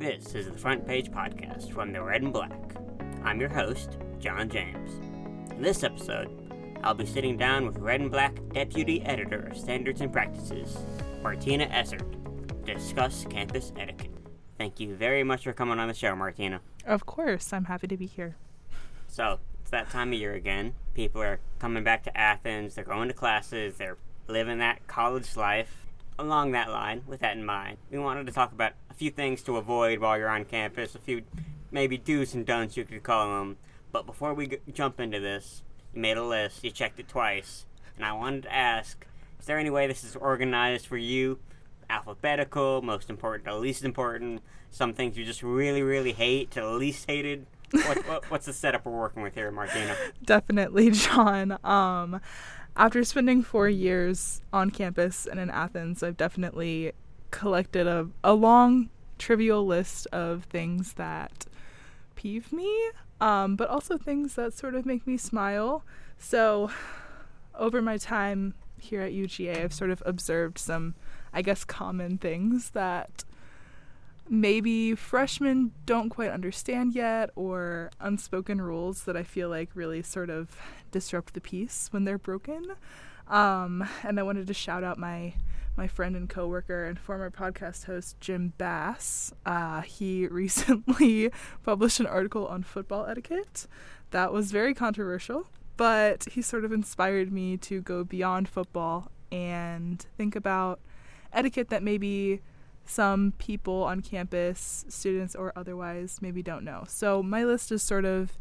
This is the Front Page Podcast from the Red and Black. I'm your host, John James. In this episode, I'll be sitting down with Red and Black Deputy Editor of Standards and Practices, Martina Essert, to discuss campus etiquette. Thank you very much for coming on the show, Martina. Of course, I'm happy to be here. So, it's that time of year again. People are coming back to Athens, they're going to classes, they're living that college life. Along that line, with that in mind, we wanted to talk about few things to avoid while you're on campus, a few maybe do's and don'ts you could call them. But before we g- jump into this, you made a list, you checked it twice, and I wanted to ask is there any way this is organized for you? Alphabetical, most important to least important, some things you just really, really hate to least hated? what, what, what's the setup we're working with here, Martina? Definitely, John. Um, after spending four years on campus and in Athens, I've definitely collected a, a long, trivial list of things that peeve me, um, but also things that sort of make me smile. So, over my time here at UGA, I've sort of observed some, I guess, common things that maybe freshmen don't quite understand yet, or unspoken rules that I feel like really sort of disrupt the peace when they're broken. Um, and I wanted to shout out my my friend and coworker and former podcast host Jim Bass. Uh, he recently published an article on football etiquette that was very controversial, but he sort of inspired me to go beyond football and think about etiquette that maybe some people on campus, students or otherwise, maybe don't know. So my list is sort of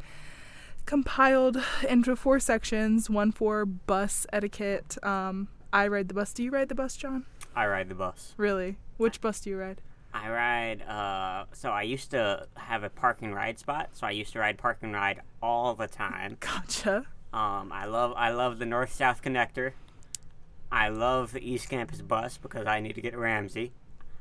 compiled into four sections one for bus etiquette. Um, I ride the bus. Do you ride the bus, John? I ride the bus. Really? Which bus do you ride? I ride, uh, so I used to have a park and ride spot, so I used to ride park and ride all the time. Gotcha. Um, I love, I love the North South connector. I love the East Campus bus because I need to get to Ramsey.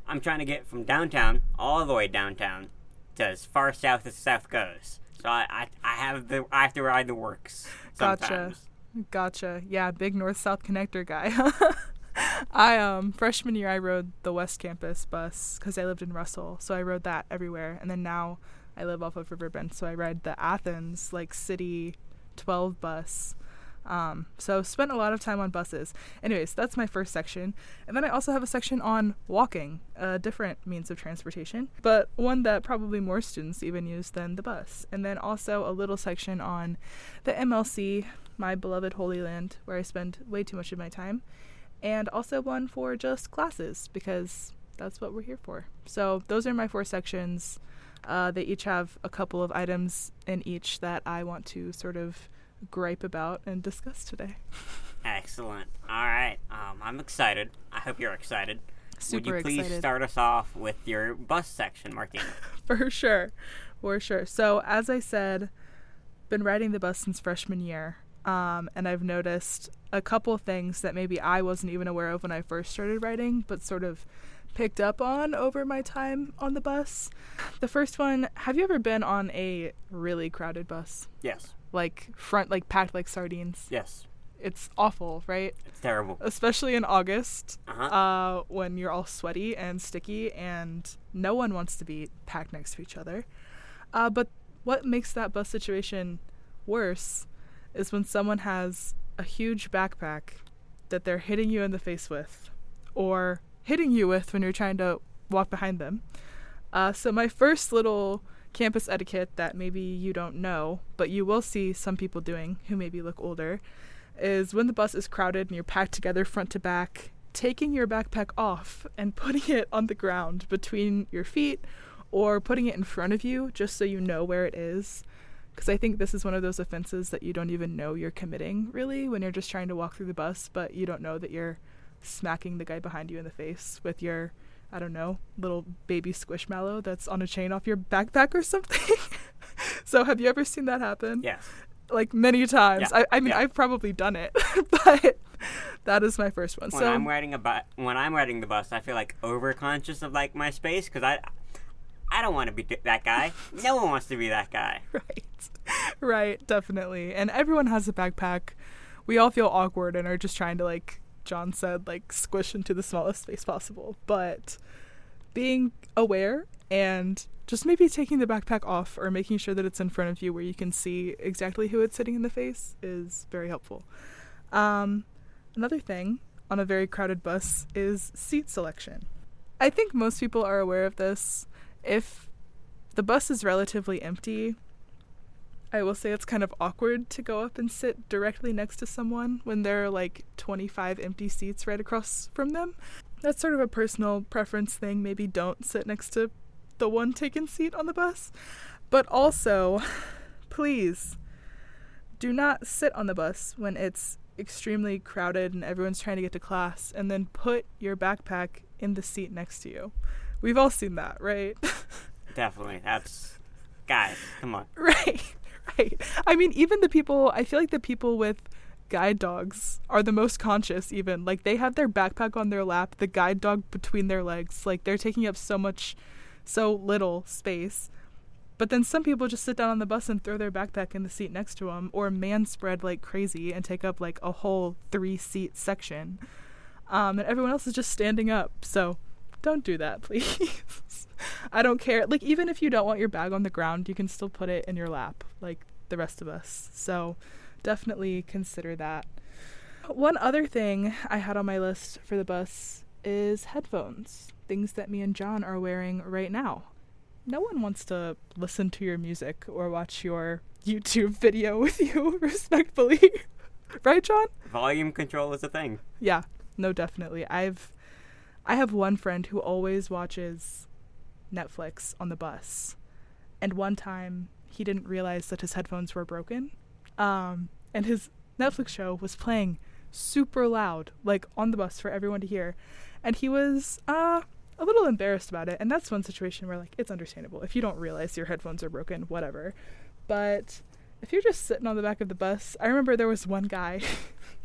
I'm trying to get from downtown all the way downtown to as far south as south goes. So I, I, I have the, I have to ride the works sometimes. Gotcha. Gotcha. Yeah, big north south connector guy. I um freshman year I rode the West Campus bus because I lived in Russell, so I rode that everywhere. And then now I live off of Riverbend, so I ride the Athens like city 12 bus. Um, so spent a lot of time on buses. Anyways, that's my first section. And then I also have a section on walking, a different means of transportation, but one that probably more students even use than the bus. And then also a little section on the MLC, my beloved Holy Land, where I spend way too much of my time. And also one for just classes, because that's what we're here for. So those are my four sections. Uh, they each have a couple of items in each that I want to sort of gripe about and discuss today. Excellent. All right. Um, I'm excited. I hope you're excited. Super Would you please excited. start us off with your bus section, Martina? For sure. For sure. So, as I said, been riding the bus since freshman year. Um, and I've noticed a couple things that maybe I wasn't even aware of when I first started writing, but sort of picked up on over my time on the bus. The first one, have you ever been on a really crowded bus? yes. Like front like packed like sardines. Yes. It's awful, right? It's terrible. Especially in August, Uh-huh. uh, when you're all sweaty and sticky and no one wants to be packed next to each other. Uh, but what makes that bus situation worse is when someone has a huge backpack that they're hitting you in the face with or hitting you with when you're trying to walk behind them. Uh, so, my first little campus etiquette that maybe you don't know, but you will see some people doing who maybe look older, is when the bus is crowded and you're packed together front to back, taking your backpack off and putting it on the ground between your feet or putting it in front of you just so you know where it is. Because I think this is one of those offenses that you don't even know you're committing, really, when you're just trying to walk through the bus, but you don't know that you're smacking the guy behind you in the face with your, I don't know, little baby squishmallow that's on a chain off your backpack or something. so, have you ever seen that happen? yes. like many times. Yeah, I, I mean, yeah. I've probably done it, but that is my first one. When so I'm riding a bu- when I'm riding the bus, I feel like overconscious of like my space because I I don't want to be that guy. No one wants to be that guy. right, right, definitely. And everyone has a backpack. We all feel awkward and are just trying to like John said, like squish into the smallest space possible. But being aware and just maybe taking the backpack off or making sure that it's in front of you where you can see exactly who it's sitting in the face is very helpful. Um, another thing on a very crowded bus is seat selection. I think most people are aware of this. If the bus is relatively empty, I will say it's kind of awkward to go up and sit directly next to someone when there are like 25 empty seats right across from them. That's sort of a personal preference thing. Maybe don't sit next to the one taken seat on the bus. But also, please do not sit on the bus when it's extremely crowded and everyone's trying to get to class and then put your backpack in the seat next to you. We've all seen that, right? Definitely. That's guys, come on. right. Right. I mean, even the people, I feel like the people with guide dogs are the most conscious even. Like they have their backpack on their lap, the guide dog between their legs. Like they're taking up so much so little space. But then some people just sit down on the bus and throw their backpack in the seat next to them, or man spread like crazy and take up like a whole three seat section. Um, and everyone else is just standing up. So don't do that, please. I don't care. Like, even if you don't want your bag on the ground, you can still put it in your lap, like the rest of us. So definitely consider that. One other thing I had on my list for the bus is headphones, things that me and John are wearing right now. No one wants to listen to your music or watch your YouTube video with you, respectfully. right, John? Volume control is a thing. Yeah, no, definitely. I've I have one friend who always watches Netflix on the bus. And one time he didn't realize that his headphones were broken. Um, and his Netflix show was playing super loud, like on the bus for everyone to hear. And he was uh a little embarrassed about it. And that's one situation where like it's understandable. If you don't realize your headphones are broken, whatever. But if you're just sitting on the back of the bus, I remember there was one guy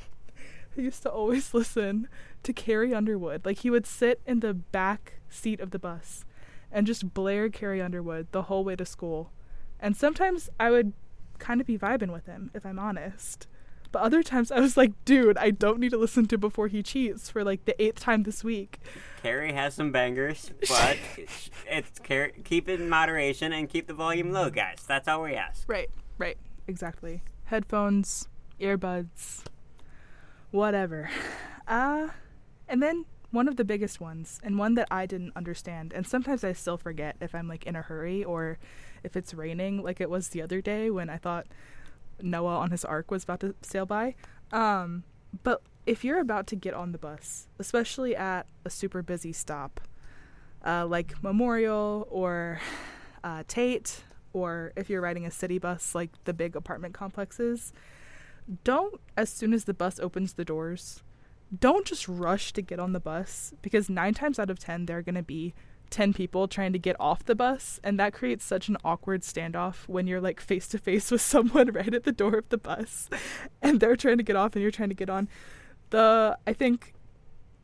who used to always listen to Carrie Underwood. Like he would sit in the back seat of the bus and just blare Carrie Underwood the whole way to school. And sometimes I would kind of be vibing with him, if I'm honest. But other times I was like, dude, I don't need to listen to Before He Cheats for like the eighth time this week. Carrie has some bangers, but it's Carrie, keep it in moderation and keep the volume low, guys. That's all we ask. Right, right, exactly. Headphones, earbuds, whatever. Uh, and then one of the biggest ones, and one that I didn't understand, and sometimes I still forget if I'm like in a hurry or if it's raining, like it was the other day when I thought Noah on his ark was about to sail by. Um, but if you're about to get on the bus, especially at a super busy stop, uh, like Memorial or uh, Tate, or if you're riding a city bus like the big apartment complexes, don't, as soon as the bus opens the doors, don't just rush to get on the bus because nine times out of ten, there are going to be 10 people trying to get off the bus and that creates such an awkward standoff when you're like face to face with someone right at the door of the bus and they're trying to get off and you're trying to get on. The i think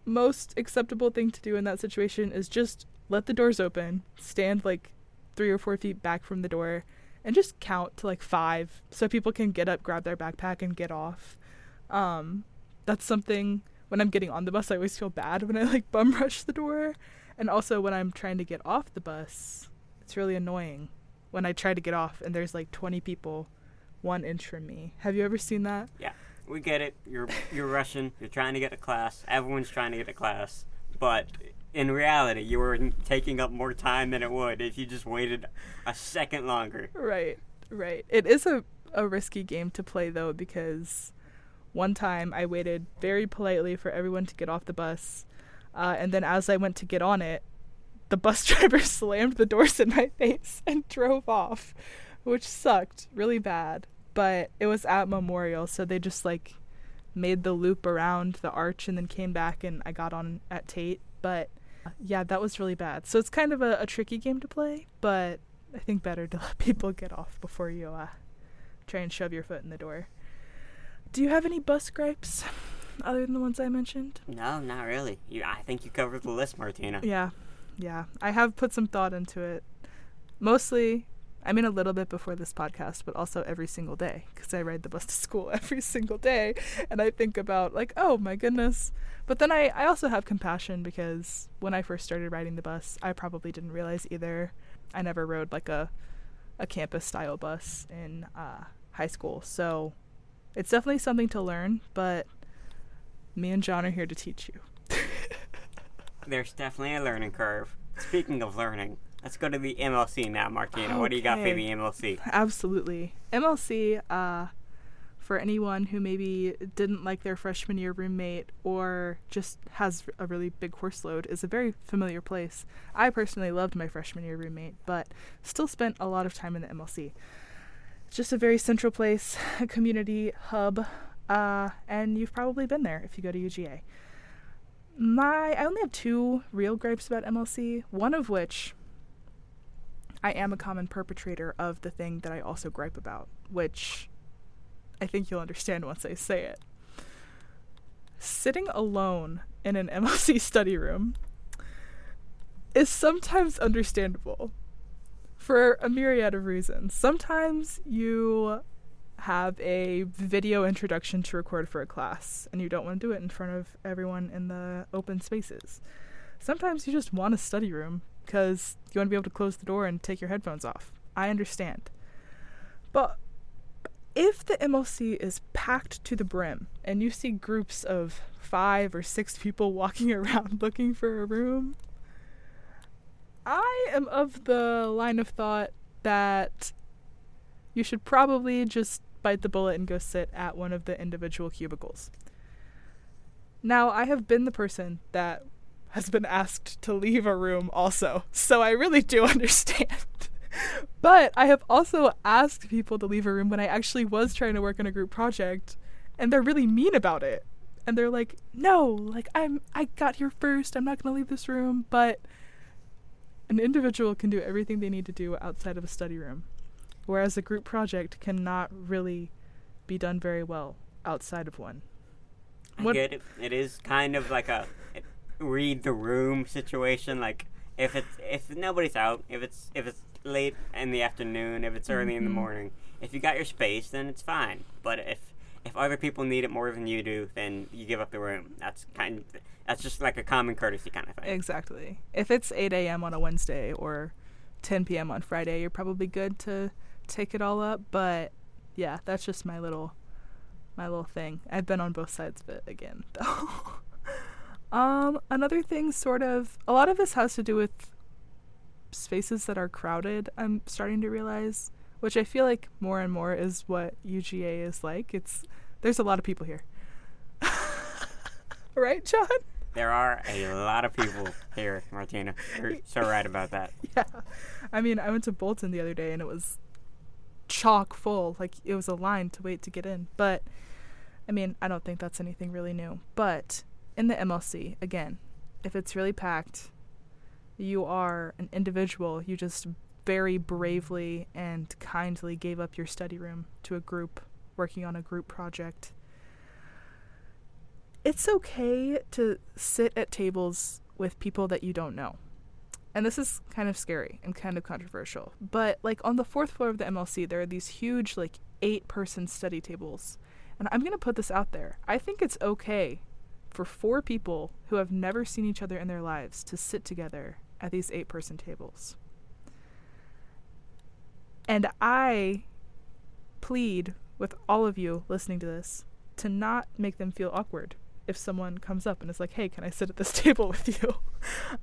most acceptable thing to do in that situation is just let the doors open stand like three or four feet back from the door and just count to like five so people can get up grab their backpack and get off um that's something when i'm getting on the bus i always feel bad when i like bum rush the door and also when I'm trying to get off the bus, it's really annoying when I try to get off and there's like 20 people one inch from me. Have you ever seen that? Yeah, we get it. You're you're rushing. You're trying to get to class. Everyone's trying to get to class, but in reality, you were taking up more time than it would if you just waited a second longer. Right, right. It is a a risky game to play though because one time I waited very politely for everyone to get off the bus uh, and then as I went to get on it, the bus driver slammed the doors in my face and drove off, which sucked really bad. But it was at Memorial, so they just like made the loop around the arch and then came back and I got on at Tate. But yeah, that was really bad. So it's kind of a, a tricky game to play, but I think better to let people get off before you uh, try and shove your foot in the door. Do you have any bus gripes? other than the ones I mentioned? No, not really. You, I think you covered the list, Martina. Yeah, yeah. I have put some thought into it. Mostly I mean, a little bit before this podcast, but also every single day because I ride the bus to school every single day. And I think about, like, oh my goodness. But then I, I also have compassion because when I first started riding the bus, I probably didn't realize either. I never rode like a, a campus style bus in uh, high school. So it's definitely something to learn, but me and John are here to teach you. There's definitely a learning curve. Speaking of learning, let's go to the MLC now, Martina. What do you got for the MLC? Absolutely. MLC, uh, for anyone who maybe didn't like their freshman year roommate or just has a really big course load, is a very familiar place. I personally loved my freshman year roommate, but still spent a lot of time in the MLC. It's just a very central place, a community hub, uh, and you've probably been there if you go to UGA. My, I only have two real gripes about MLC, one of which I am a common perpetrator of the thing that I also gripe about, which I think you'll understand once I say it. Sitting alone in an MLC study room is sometimes understandable for a myriad of reasons. Sometimes you have a video introduction to record for a class and you don't want to do it in front of everyone in the open spaces. Sometimes you just want a study room because you want to be able to close the door and take your headphones off. I understand. But if the MLC is packed to the brim and you see groups of five or six people walking around looking for a room, I am of the line of thought that you should probably just bite the bullet and go sit at one of the individual cubicles. Now, I have been the person that has been asked to leave a room also, so I really do understand. but I have also asked people to leave a room when I actually was trying to work on a group project, and they're really mean about it. And they're like, "No, like I'm I got here first. I'm not going to leave this room." But an individual can do everything they need to do outside of a study room, whereas a group project cannot really be done very well outside of one. I get it. It is kind of like a read the room situation. Like if it's if nobody's out, if it's if it's late in the afternoon, if it's early in the Mhm. morning, if you got your space, then it's fine. But if if other people need it more than you do, then you give up the room. That's kind. That's just like a common courtesy kind of thing. Exactly. If it's 8 a.m. on a Wednesday or 10 p.m. on Friday, you're probably good to take it all up. But yeah, that's just my little, my little thing. I've been on both sides of it again, though. Um, another thing, sort of, a lot of this has to do with spaces that are crowded. I'm starting to realize, which I feel like more and more is what UGA is like. It's there's a lot of people here. right, John? There are a lot of people here, Martina. You're so right about that. Yeah. I mean, I went to Bolton the other day and it was chock full. Like, it was a line to wait to get in. But, I mean, I don't think that's anything really new. But in the MLC, again, if it's really packed, you are an individual. You just very bravely and kindly gave up your study room to a group working on a group project. It's okay to sit at tables with people that you don't know and this is kind of scary and kind of controversial but like on the fourth floor of the mlc there are these huge like eight person study tables and i'm going to put this out there i think it's okay for four people who have never seen each other in their lives to sit together at these eight person tables and i plead with all of you listening to this to not make them feel awkward if someone comes up and is like, "Hey, can I sit at this table with you?"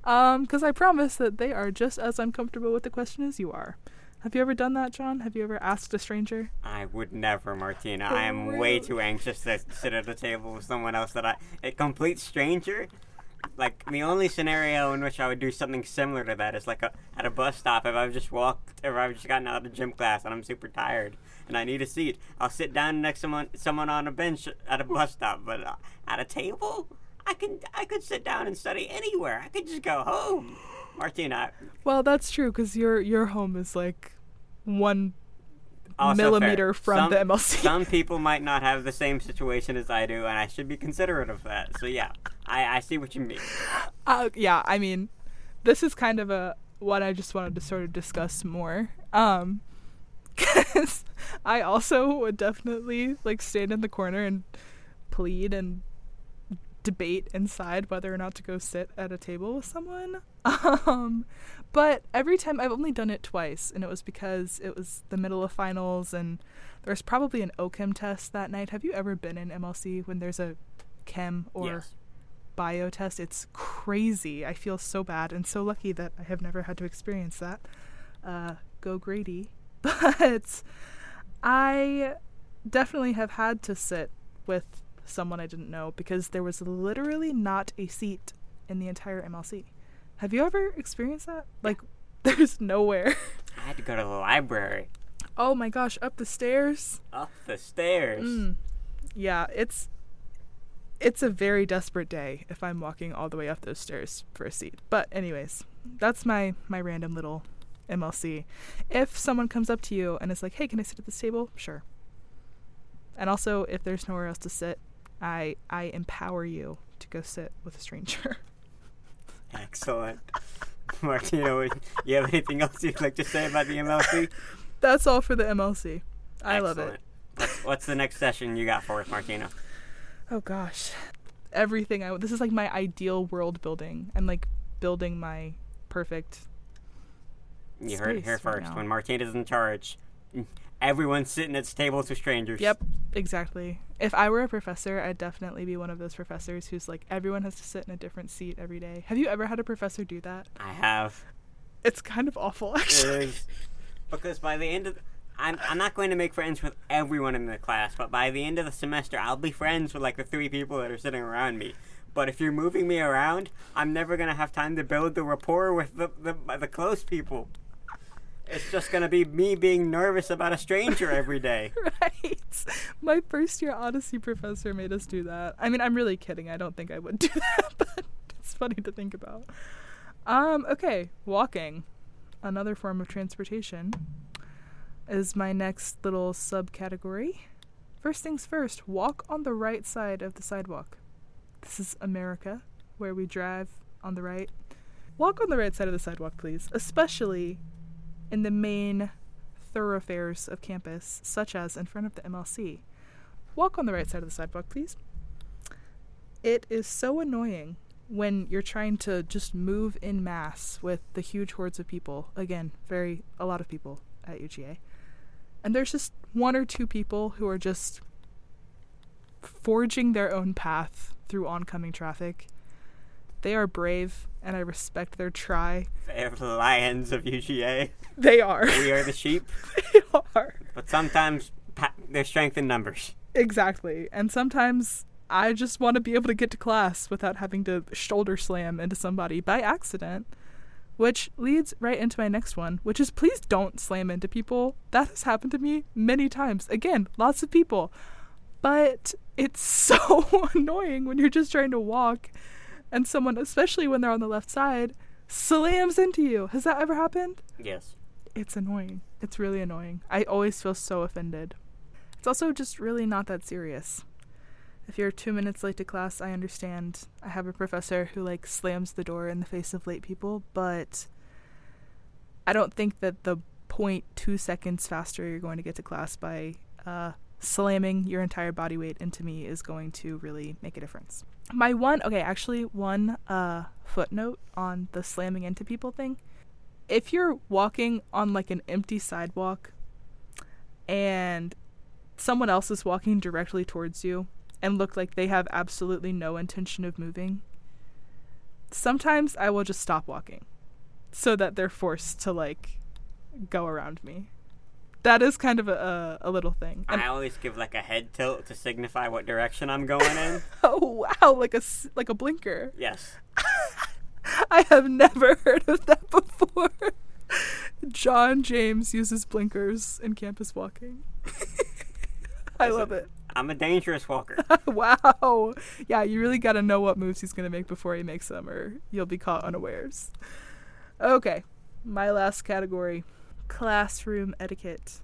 Um, because I promise that they are just as uncomfortable with the question as you are. Have you ever done that, John? Have you ever asked a stranger? I would never, Martina. I am way too anxious to sit at a table with someone else that I a complete stranger. Like the only scenario in which I would do something similar to that is like a, at a bus stop. If I've just walked, or I've just gotten out of gym class and I'm super tired and I need a seat, I'll sit down next to someone, someone on a bench at a bus stop. But uh, at a table, I can I could sit down and study anywhere. I could just go home. Martina, Well, that's true because your your home is like one also millimeter fair. from Some- the MLC. some people might not have the same situation as I do, and I should be considerate of that. So yeah, I, I see what you mean. Uh, yeah, I mean, this is kind of a what I just wanted to sort of discuss more. Um, because I also would definitely like stand in the corner and plead and debate inside whether or not to go sit at a table with someone. Um, but every time I've only done it twice, and it was because it was the middle of finals and there's probably an OChem test that night. Have you ever been in MLC when there's a chem or yes. bio test? It's crazy. I feel so bad and so lucky that I have never had to experience that. Uh, go Grady. But I definitely have had to sit with someone I didn't know because there was literally not a seat in the entire MLC. Have you ever experienced that? Like, there's nowhere. I had to go to the library. Oh my gosh, up the stairs. Up the stairs. Mm. Yeah, it's it's a very desperate day if I'm walking all the way up those stairs for a seat. But anyways, that's my my random little MLC. If someone comes up to you and is like, "Hey, can I sit at this table?" Sure. And also, if there's nowhere else to sit, I I empower you to go sit with a stranger. Excellent. Martina, you have anything else you'd like to say about the MLC? That's all for the MLC. I love it. What's, what's the next session you got for us, Martina? Oh gosh, everything. I this is like my ideal world building. I'm like building my perfect. You heard it here right first. now. when Martina's in charge, everyone's sitting at tables with strangers. Yep, exactly. If I were a professor, I'd definitely be one of those professors who's like everyone has to sit in a different seat every day. Have you ever had a professor do that? I have. It's kind of awful, actually. is because by the end of the, I'm I'm not going to make friends with everyone in the class, but by the end of the semester, I'll be friends with like the three people that are sitting around me. But if you're moving me around, I'm never gonna have time to build the rapport with the the, the close people. It's just gonna be me being nervous about a stranger every day. right. My first year Odyssey professor made us do that. I mean, I'm really kidding. I don't think I would do that, but it's funny to think about. Um, okay, walking, another form of transportation, is my next little subcategory. First things first, walk on the right side of the sidewalk. This is America, where we drive on the right. Walk on the right side of the sidewalk, please, especially in the main thoroughfares of campus, such as in front of the MLC. Walk on the right side of the sidewalk, please. It is so annoying when you're trying to just move in mass with the huge hordes of people. Again, very a lot of people at UGA. And there's just one or two people who are just forging their own path through oncoming traffic. They are brave and I respect their try. They're the lions of UGA. They are. We are the sheep, they are. but sometimes pa- there's strength in numbers. Exactly. And sometimes I just want to be able to get to class without having to shoulder slam into somebody by accident. Which leads right into my next one, which is please don't slam into people. That has happened to me many times. Again, lots of people. But it's so annoying when you're just trying to walk and someone, especially when they're on the left side, slams into you. Has that ever happened? Yes. It's annoying. It's really annoying. I always feel so offended. It's also just really not that serious. If you're two minutes late to class, I understand. I have a professor who like slams the door in the face of late people, but I don't think that the point two seconds faster you're going to get to class by uh, slamming your entire body weight into me is going to really make a difference. My one, okay, actually, one uh, footnote on the slamming into people thing if you're walking on like an empty sidewalk and someone else is walking directly towards you and look like they have absolutely no intention of moving, sometimes I will just stop walking so that they're forced to like go around me. That is kind of a, a, little thing. And, I always give like a head tilt to signify what direction I'm going in. oh wow, like a like a blinker. yes. I have never heard of that before. John James uses blinkers in campus walking. I love it. I'm a dangerous walker. wow. Yeah, you really got to know what moves he's going to make before he makes them, or you'll be caught unawares. Okay, my last category classroom etiquette.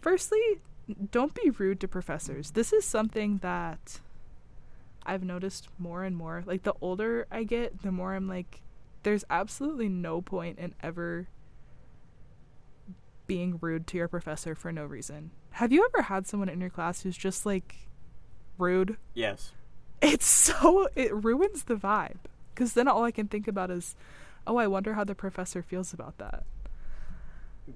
Firstly, don't be rude to professors. This is something that I've noticed more and more. Like, the older I get, the more I'm like, there's absolutely no point in ever being rude to your professor for no reason. Have you ever had someone in your class who's just like rude? Yes. It's so it ruins the vibe cuz then all I can think about is oh, I wonder how the professor feels about that.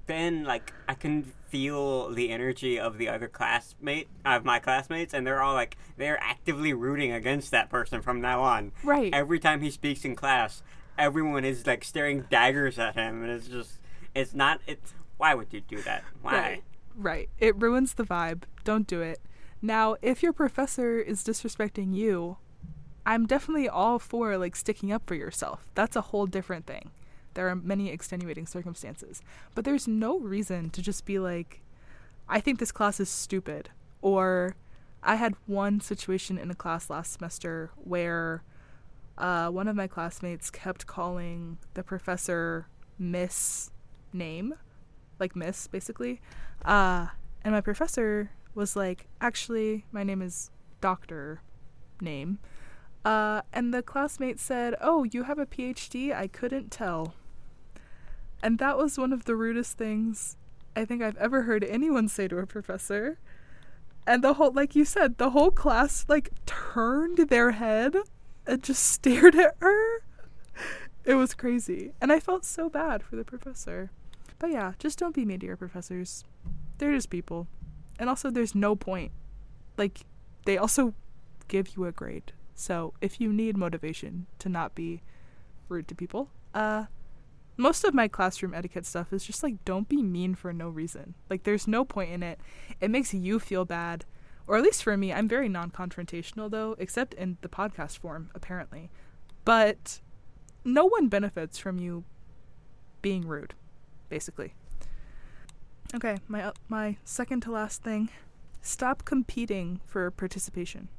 Then, like, I can feel the energy of the other classmate, of my classmates, and they're all like, they're actively rooting against that person from now on. Right. Every time he speaks in class, everyone is like staring daggers at him, and it's just, it's not, it's, why would you do that? Why? Right. Right. It ruins the vibe. Don't do it. Now, if your professor is disrespecting you, I'm definitely all for like sticking up for yourself. That's a whole different thing. There are many extenuating circumstances, but there's no reason to just be like I think this class is stupid or I had one situation in a class last semester where uh, one of my classmates kept calling the professor Miss name, like Miss, basically. Uh, and my professor was like, actually, my name is Doctor name. Uh, and the classmate said, Oh, you have a PhD? I couldn't tell. And that was one of the rudest things I think I've ever heard anyone say to a professor. And the whole, like you said, the whole class, like, turned their head and just stared at her. It was crazy. And I felt so bad for the professor. But yeah, just don't be mean to your professors. They're just people. And also, there's no point. Like, they also give you a grade. So if you need motivation to not be rude to people, uh, most of my classroom etiquette stuff is just like don't be mean for no reason. Like there's no point in it. It makes you feel bad. Or at least for me, I'm very non confrontational though, except in the podcast form, apparently. But no one benefits from you being rude, basically. Okay, my uh, my second to last thing, stop competing for participation.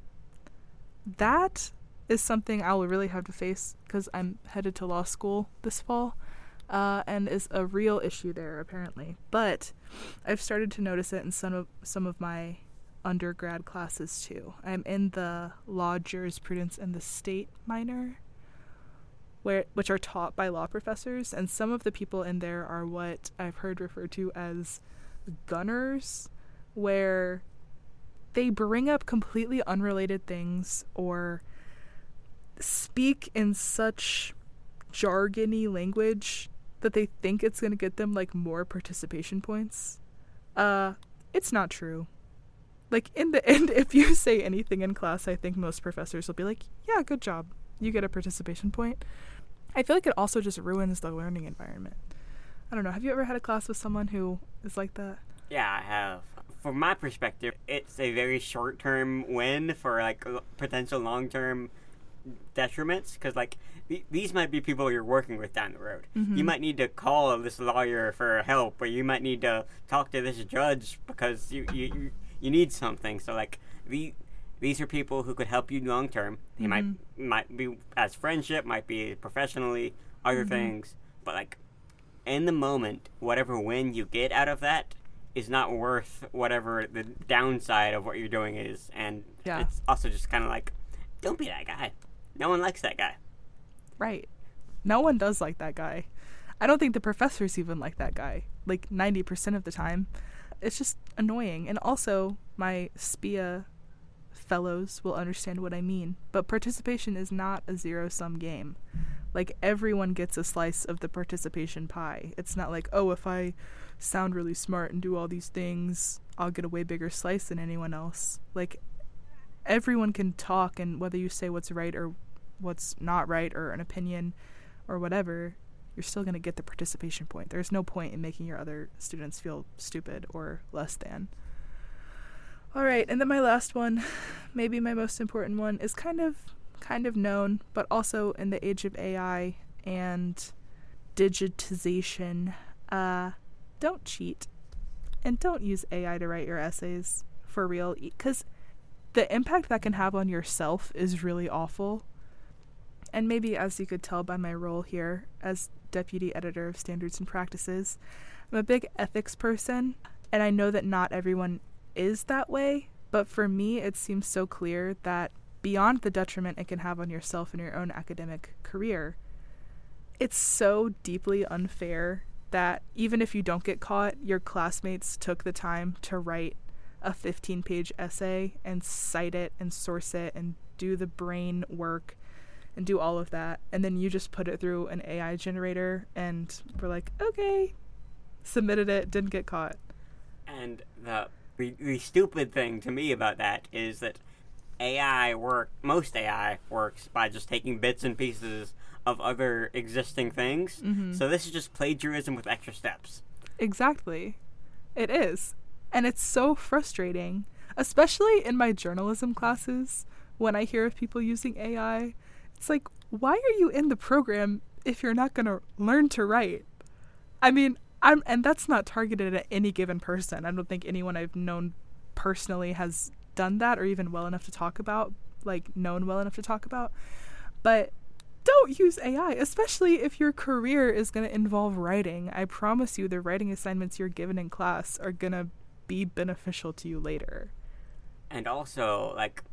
That is something I will really have to face because I'm headed to law school this fall, uh, and is a real issue there apparently. But I've started to notice it in some of some of my undergrad classes too. I'm in the law, jurisprudence, and the state minor, where which are taught by law professors, and some of the people in there are what I've heard referred to as gunners, where they bring up completely unrelated things or speak in such jargony language that they think it's going to get them like more participation points. Uh it's not true. Like in the end if you say anything in class, I think most professors will be like, "Yeah, good job. You get a participation point." I feel like it also just ruins the learning environment. I don't know. Have you ever had a class with someone who is like that? Yeah, I have. From my perspective, it's a very short term win for like potential long term detriments because like th- these might be people you're working with down the road. You mm-hmm. might need to call this lawyer for help, or you might need to talk to this judge because you you, you, you need something. So like the these are people who could help you long term. They might mm-hmm. might be as friendship, might be professionally, other mm-hmm. things. But like in the moment, whatever win you get out of that is not worth whatever the downside of what you're doing is. And Yeah. it's also just kind of like, don't be that guy. No one likes that guy. Right. No one does like that guy. I don't think the professors even like that guy. Like 90% of the time. It's just annoying. And also, my SPIA fellows will understand what I mean. But participation is not a zero sum game. Like, everyone gets a slice of the participation pie. It's not like, oh, if I sound really smart and do all these things, I'll get a way bigger slice than anyone else. Like, everyone can talk, and whether you say what's right or what's not right or an opinion or whatever, you're still going to get the participation point. There's no point in making your other students feel stupid or less than. All right, and then my last one, maybe my most important one, is kind of kind of known, but also in the age of AI and digitization, uh don't cheat and don't use AI to write your essays for real cuz the impact that can have on yourself is really awful. And maybe, as you could tell by my role here as deputy editor of standards and practices, I'm a big ethics person, and I know that not everyone is that way, but for me, it seems so clear that beyond the detriment it can have on yourself and your own academic career, it's so deeply unfair that even if you don't get caught, your classmates took the time to write a 15 page essay and cite it and source it and do the brain work and do all of that. And then you just put it through an AI generator and we're like, okay, submitted it, didn't get caught. And the, the, the stupid thing to me about that is that AI work most AI works by just taking bits and pieces of other existing things. Mm-hmm. So this is just plagiarism with extra steps. Exactly. It is. And it's so frustrating, especially in my journalism classes when I hear of people using AI. It's like, why are you in the program if you're not going to learn to write? I mean, I'm and that's not targeted at any given person. I don't think anyone I've known personally has done that or even well enough to talk about, like known well enough to talk about. But don't use AI, especially if your career is going to involve writing. I promise you, the writing assignments you're given in class are going to be beneficial to you later. And also, like,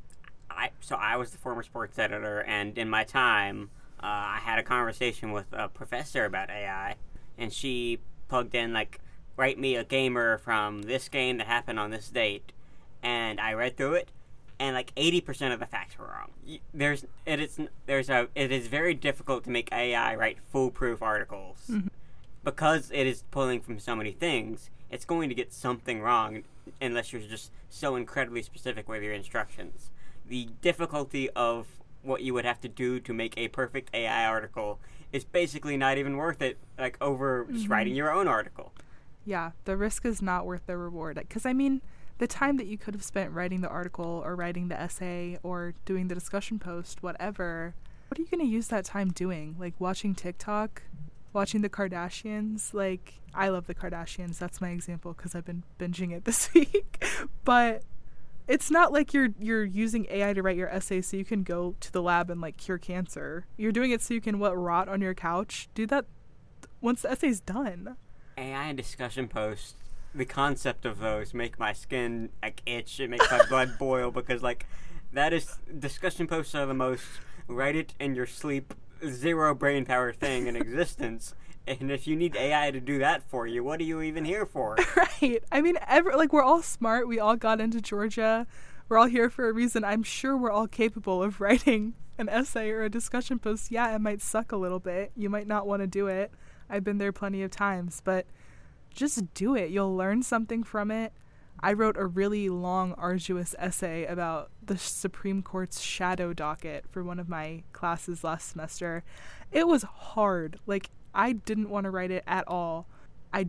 I so I was the former sports editor, and in my time, uh, I had a conversation with a professor about AI, and she plugged in like, write me a gamer from this game that happened on this date, and I read through it, and like eighty percent of the facts were wrong. There's it is there's a it is very difficult to make AI write foolproof articles Mhm. because it is pulling from so many things. It's going to get something wrong unless you're just so incredibly specific with your instructions. The difficulty of what you would have to do to make a perfect AI article is basically not even worth it. Like over just Mhm. writing your own article. Yeah, the risk is not worth the reward. Because, I mean, the time that you could have spent writing the article or writing the essay or doing the discussion post, whatever, what are you going to use that time doing? Like watching TikTok? Watching the Kardashians? Like, I love the Kardashians. That's my example because I've been binging it this week. but it's not like you're you're using AI to write your essay so you can go to the lab and like cure cancer. You're doing it so you can what rot on your couch. Do that once the essay's done. AI and discussion posts, the concept of those make my skin like itch. It makes my blood boil because like that is discussion posts are the most write it in your sleep zero brain power thing in existence. And if you need AI to do that for you, what are you even here for? right. I mean, ever like we're all smart. We all got into Georgia. We're all here for a reason. I'm sure we're all capable of writing an essay or a discussion post. Yeah, it might suck a little bit. You might not want to do it. I've been there plenty of times, but just do it. You'll learn something from it. I wrote a really long, arduous essay about the Supreme Court's shadow docket for one of my classes last semester. It was hard. Like, I didn't want to write it at all. I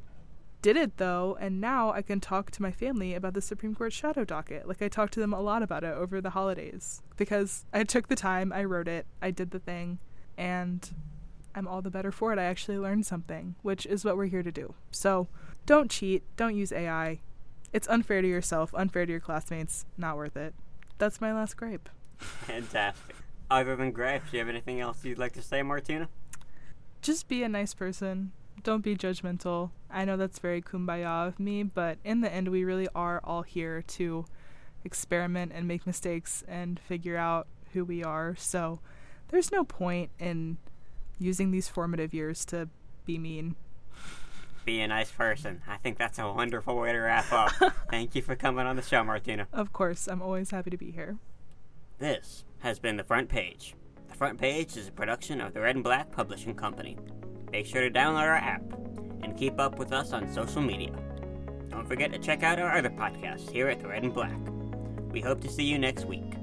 did it though, and now I can talk to my family about the Supreme Court shadow docket. Like I talked to them a lot about it over the holidays because I took the time, I wrote it, I did the thing, and I'm all the better for it. I actually learned something, which is what we're here to do. So, don't cheat, don't use AI. It's unfair to yourself, unfair to your classmates, not worth it. That's my last gripe. Fantastic. Other than grapes, do you have anything else you'd like to say, Martina? Just be a nice person. Don't be judgmental. I know that's very kumbaya of me, but in the end, we really are all here to experiment and make mistakes and figure out who we are. So there's no point in using these formative years to be mean. Be a nice person. I think that's a wonderful way to wrap up. Thank you for coming on the show, Martina. Of course, I'm always happy to be here. This has been The Front Page. Front Page is a production of the Red and Black Publishing Company. Make sure to download our app and keep up with us on social media. Don't forget to check out our other podcasts here at The Red and Black. We hope to see you next week.